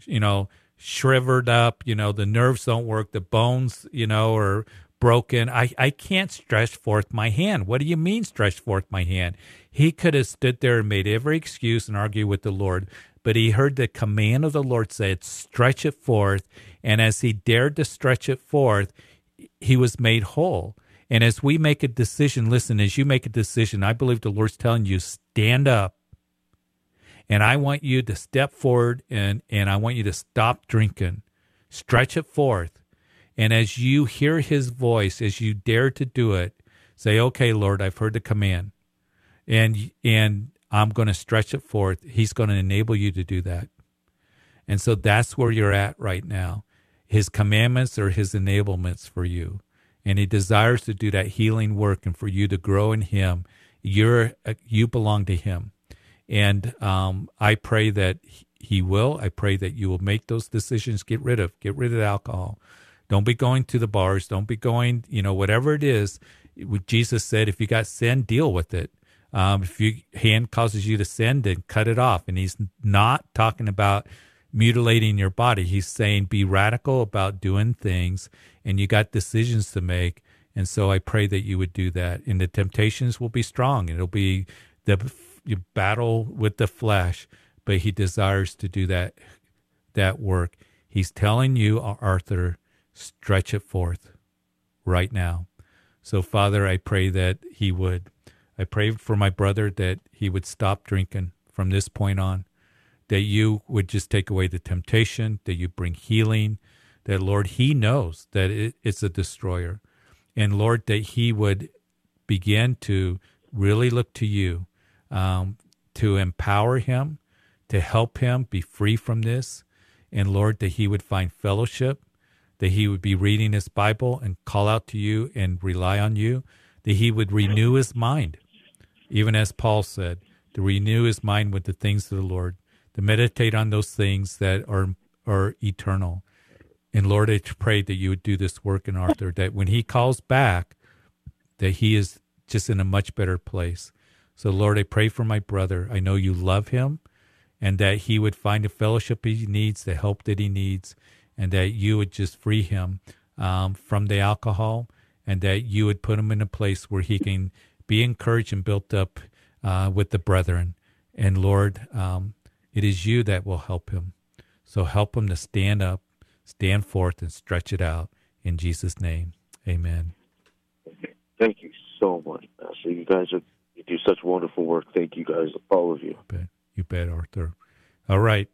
you know, shriveled up, you know, the nerves don't work, the bones, you know, are broken. I, I can't stretch forth my hand. What do you mean, stretch forth my hand? He could have stood there and made every excuse and argue with the Lord, but he heard the command of the Lord said, stretch it forth. And as he dared to stretch it forth, he was made whole. And as we make a decision, listen, as you make a decision, I believe the Lord's telling you, stand up And I want you to step forward and, and I want you to stop drinking. Stretch it forth. And as you hear his voice, as you dare to do it, say, okay, Lord, I've heard the command. And, and I'm going to stretch it forth. He's going to enable you to do that. And so that's where you're at right now. His commandments are his enablements for you. And he desires to do that healing work and for you to grow in him. You're, you belong to him. And um, I pray that he will. I pray that you will make those decisions. Get rid of, get rid of alcohol. Don't be going to the bars. Don't be going, you know, whatever it is. Jesus said, if you got sin, deal with it. Um, if your hand causes you to sin, then cut it off. And he's not talking about mutilating your body. He's saying be radical about doing things and you got decisions to make. And so I pray that you would do that. And the temptations will be strong. It'll be the battle with the flesh, but he desires to do that that work. He's telling you, Arthur, stretch it forth right now. So Father, I pray that he would. I pray for my brother that he would stop drinking from this point on that you would just take away the temptation, that you bring healing, that Lord, He knows that it, it's a destroyer. And Lord, that He would begin to really look to you um, to empower him, to help him be free from this. And Lord, that he would find fellowship, that he would be reading his Bible and call out to you and rely on you, that he would renew his mind, even as Paul said, to renew his mind with the things of the Lord to meditate on those things that are are eternal. And Lord, I pray that you would do this work in Arthur, that when he calls back, that he is just in a much better place. So Lord, I pray for my brother. I know you love him and that he would find the fellowship he needs, the help that he needs, and that you would just free him um, from the alcohol and that you would put him in a place where he can be encouraged and built up uh, with the brethren. And Lord, um, it is you that will help him. So help him to stand up, stand forth, and stretch it out. In Jesus' name, amen. Thank you so much. So you guys are you do such wonderful work. Thank you guys, all of you. You bet, you bet Arthur. All right.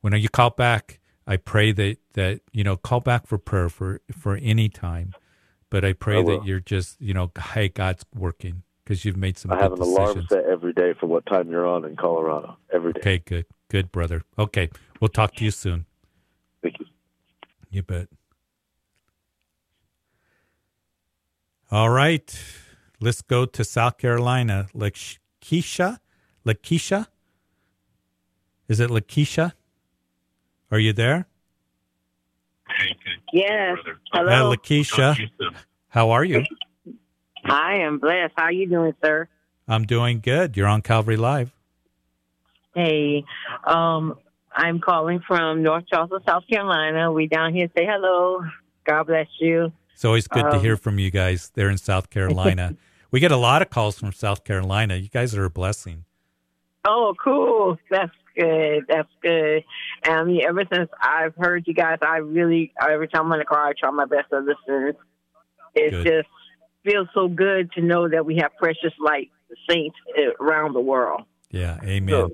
When you call back, I pray that, that you know, call back for prayer for, for any time. But I pray I that you're just, you know, hey, God's working because you've made some. I have an decisions. alarm set every day for what time you're on in Colorado. Every day. Okay, good, good, brother. Okay, we'll talk to you soon. Thank you. You bet. All right, let's go to South Carolina. Lakeisha, Lakeisha. Is it Lakeisha? Are you there? Yes. Hello, uh, Lakeisha. How are you? I am blessed. How are you doing, sir? I'm doing good. You're on Calvary Live. Hey, um, I'm calling from North Charleston, South Carolina. We down here say hello. God bless you. It's always good um, to hear from you guys there in South Carolina. (laughs) we get a lot of calls from South Carolina. You guys are a blessing. Oh, cool. That's good. That's good. And I mean, ever since I've heard you guys, I really, every time I'm in the car, I try my best to listen. It's good. just feels so good to know that we have precious light saints around the world. Yeah, amen. So,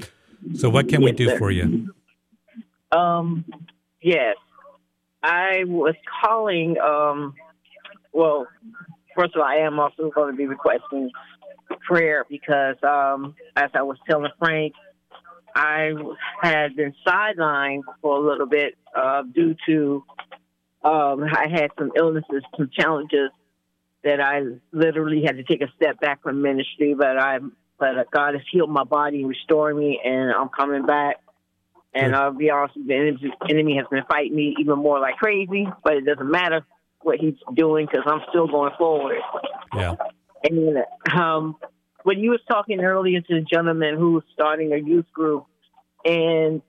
so what can yes, we do sir. for you? Um, yes, I was calling. Um, well, first of all, I am also going to be requesting prayer because, um, as I was telling Frank, I had been sidelined for a little bit uh, due to um, I had some illnesses, some challenges that I literally had to take a step back from ministry, but I but God has healed my body and restored me, and I'm coming back. And I'll be honest, the enemy has been fighting me even more like crazy, but it doesn't matter what he's doing because I'm still going forward. Yeah. And um, when you was talking earlier to the gentleman who's starting a youth group, and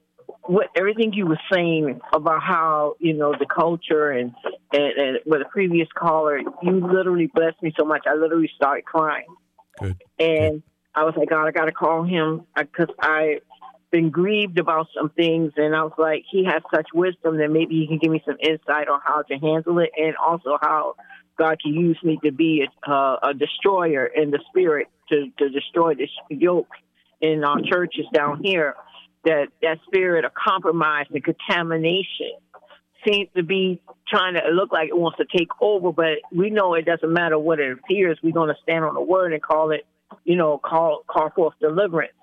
what everything you were saying about how you know the culture and and, and with the previous caller, you literally blessed me so much. I literally started crying. Good. And Good. I was like, God, I got to call him because I been grieved about some things, and I was like, he has such wisdom that maybe he can give me some insight on how to handle it, and also how God can use me to be a, uh, a destroyer in the spirit to to destroy this yoke in our churches down here that that spirit of compromise and contamination seems to be trying to look like it wants to take over, but we know it doesn't matter what it appears. We're going to stand on the word and call it, you know, call call forth deliverance.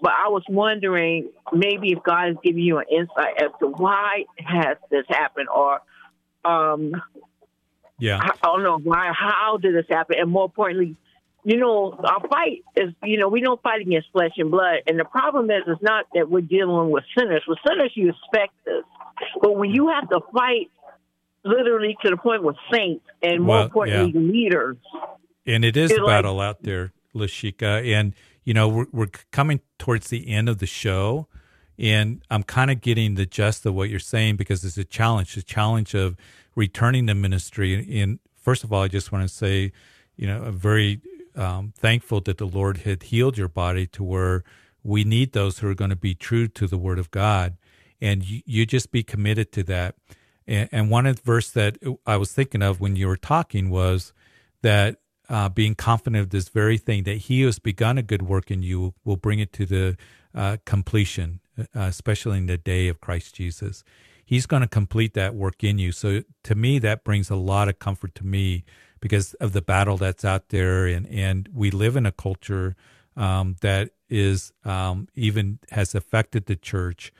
But I was wondering maybe if God is giving you an insight as to why has this happened, or um, yeah, I don't know why. How did this happen? And more importantly, you know, our fight is, you know, we don't fight against flesh and blood. And the problem is, it's not that we're dealing with sinners. With sinners, you expect this. But when you have to fight literally to the point with saints and more Well, importantly, yeah. leaders, And it is a like- battle out there, Lashika. And, you know, we're, we're coming towards the end of the show. And I'm kind of getting the gist of what you're saying because it's a challenge, a challenge of returning to ministry. And first of all, I just want to say, you know, I'm very um, thankful that the Lord had healed your body to where we need those who are going to be true to the Word of God. And you, you just be committed to that. And, and one of the verse that I was thinking of when you were talking was that uh, being confident of this very thing, that he has begun a good work in you will bring it to the uh, completion, uh, especially in the day of Christ Jesus. He's going to complete that work in you. So to me, that brings a lot of comfort to me because of the battle that's out there. And, and we live in a culture um, that is um, even has affected the church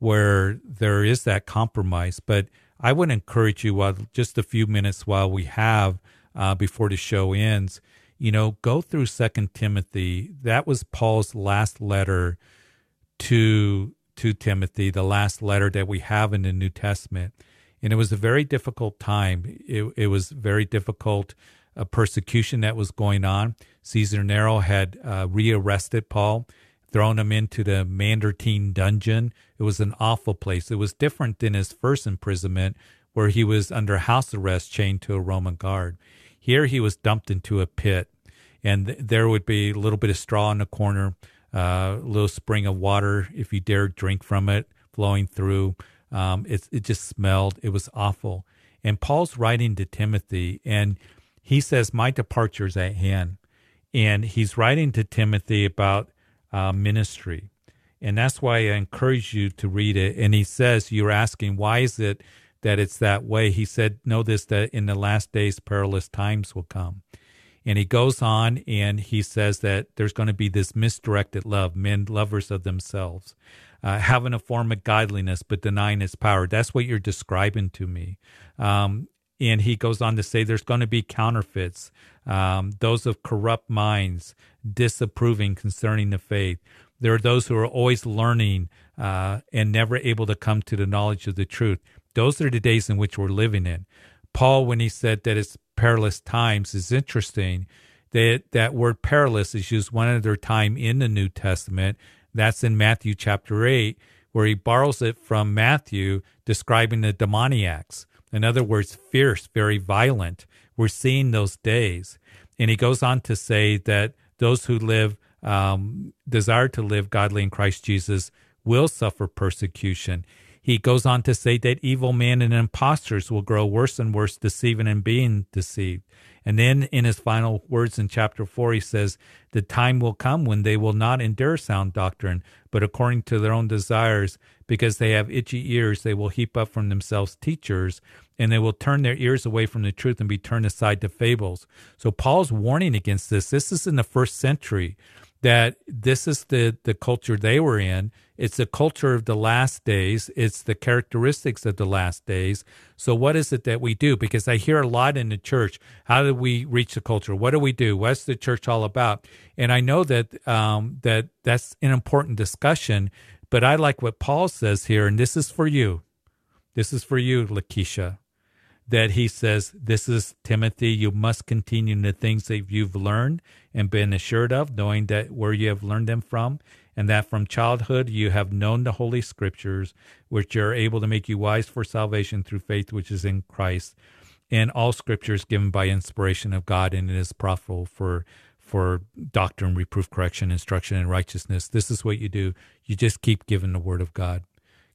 where there is that compromise. But I would encourage you while just a few minutes while we have uh, before the show ends, you know, go through Second Timothy. That was Paul's last letter to to Timothy, the last letter that we have in the New Testament, and it was a very difficult time. It, it was very difficult uh, persecution that was going on. Caesar Nero had uh, rearrested Paul, thrown him into the Mamertine dungeon. It was an awful place. It was different than his first imprisonment, where he was under house arrest, chained to a Roman guard. Here he was dumped into a pit, and th- there would be a little bit of straw in the corner, uh, a little spring of water if you dared drink from it flowing through. Um, it it just smelled. It was awful. And Paul's writing to Timothy, and he says, "My departure is at hand." And he's writing to Timothy about uh, ministry, and that's why I encourage you to read it. And he says, "You're asking why is it that it's that way?" He said, "Know this: that in the last days, perilous times will come." And he goes on and he says that there's going to be this misdirected love, men lovers of themselves, uh, having a form of godliness but denying its power. That's what you're describing to me. Um, and he goes on to say there's going to be counterfeits, um, those of corrupt minds, disapproving concerning the faith. There are those who are always learning uh, and never able to come to the knowledge of the truth. Those are the days in which we're living in. Paul, when he said that it's perilous times, is interesting. That that word perilous is used one other time in the New Testament. That's in Matthew chapter eight, where he borrows it from Matthew, describing the demoniacs. In other words, fierce, very violent. We're seeing those days, and he goes on to say that those who live um, desire to live godly in Christ Jesus will suffer persecution. He goes on to say that evil men and impostors will grow worse and worse, deceiving and being deceived. And then in his final words in chapter 4, he says, The time will come when they will not endure sound doctrine, but according to their own desires, because they have itchy ears, they will heap up from themselves teachers, and they will turn their ears away from the truth and be turned aside to fables. So Paul's warning against this. This is in the first century that this is the, the culture they were in. It's the culture of the last days. It's the characteristics of the last days. So what is it that we do? Because I hear a lot in the church. How do we reach the culture? What do we do? What's the church all about? And I know that um, that that's an important discussion. But I like what Paul says here, and this is for you. This is for you, Lakeisha that he says, This is Timothy, you must continue in the things that you've learned and been assured of, knowing that where you have learned them from, and that from childhood you have known the Holy Scriptures, which are able to make you wise for salvation through faith which is in Christ. And all scripture is given by inspiration of God and it is profitable for for doctrine, reproof, correction, instruction, and righteousness. This is what you do. You just keep giving the word of God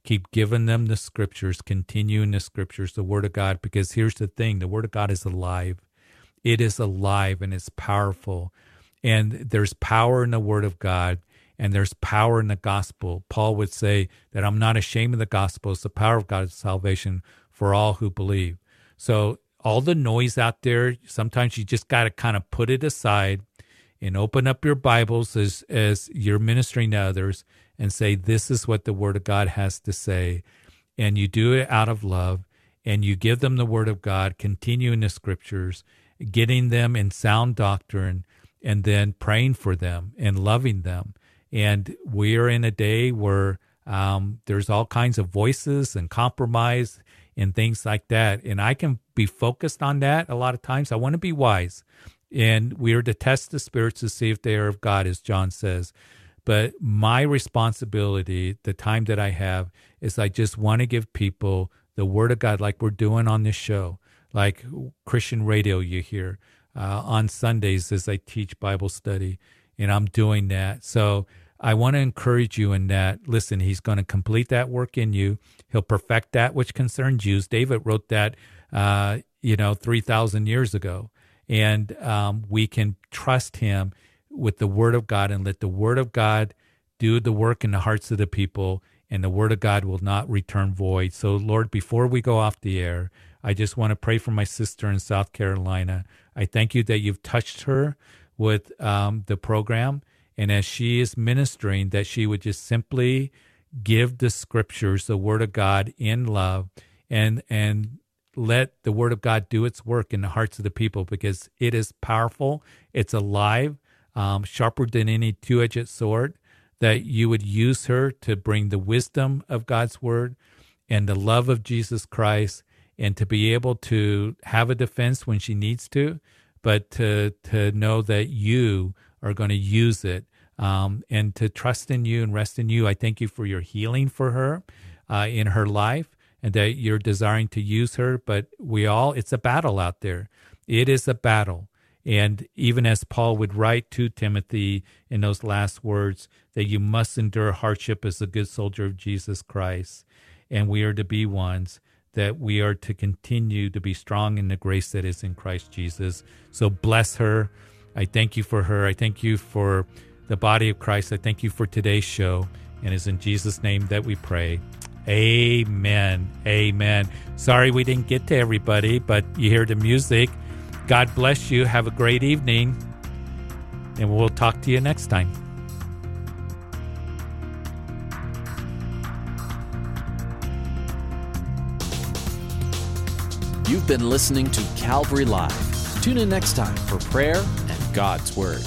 keep giving them the scriptures, continue in the scriptures, the word of God, because here's the thing the word of God is alive. It is alive and it's powerful. And there's power in the word of God. and there's power in the gospel. Paul would say that I'm not ashamed of the gospel. It's the power of God's salvation for all who believe. So all the noise out there, sometimes you just got to kind of put it aside and open up your Bibles as, as you're ministering to others and say, This is what the Word of God has to say. And you do it out of love and you give them the Word of God, continuing the scriptures, getting them in sound doctrine, and then praying for them and loving them. And we're in a day where um, there's all kinds of voices and compromise and things like that. And I can be focused on that a lot of times. I want to be wise. And we are to test the spirits to see if they are of God, as John says. But my responsibility, the time that I have, is I just want to give people the Word of God, like we're doing on this show, like Christian radio you hear uh, on Sundays as I teach Bible study, and I'm doing that. So I want to encourage you in that. Listen, He's going to complete that work in you. He'll perfect that which concerns you. David wrote that, uh, you know, three thousand years ago, and um, we can trust Him with the Word of God and let the Word of God do the work in the hearts of the people and the word of God will not return void. So, Lord, before we go off the air, I just want to pray for my sister in South Carolina. I thank you that you've touched her with um, the program. And as she is ministering, that she would just simply give the scriptures, the word of God in love, and, and let the word of God do its work in the hearts of the people because it is powerful, it's alive, um, sharper than any two edged sword that you would use her to bring the wisdom of God's word and the love of Jesus Christ and to be able to have a defense when she needs to, but to, to know that you are going to use it um, and to trust in you and rest in you. I thank you for your healing for her uh, in her life and that you're desiring to use her. But we all, it's a battle out there. It is a battle. And even as Paul would write to Timothy in those last words, that you must endure hardship as a good soldier of Jesus Christ. And we are to be ones that we are to continue to be strong in the grace that is in Christ Jesus. So bless her. I thank you for her. I thank you for the body of Christ. I thank you for today's show. And it's in Jesus' name that we pray. Amen. Amen. Sorry we didn't get to everybody, but you hear the music. God bless you. Have a great evening. And we'll talk to you next time. You've been listening to Calvary Live. Tune in next time for prayer and God's Word.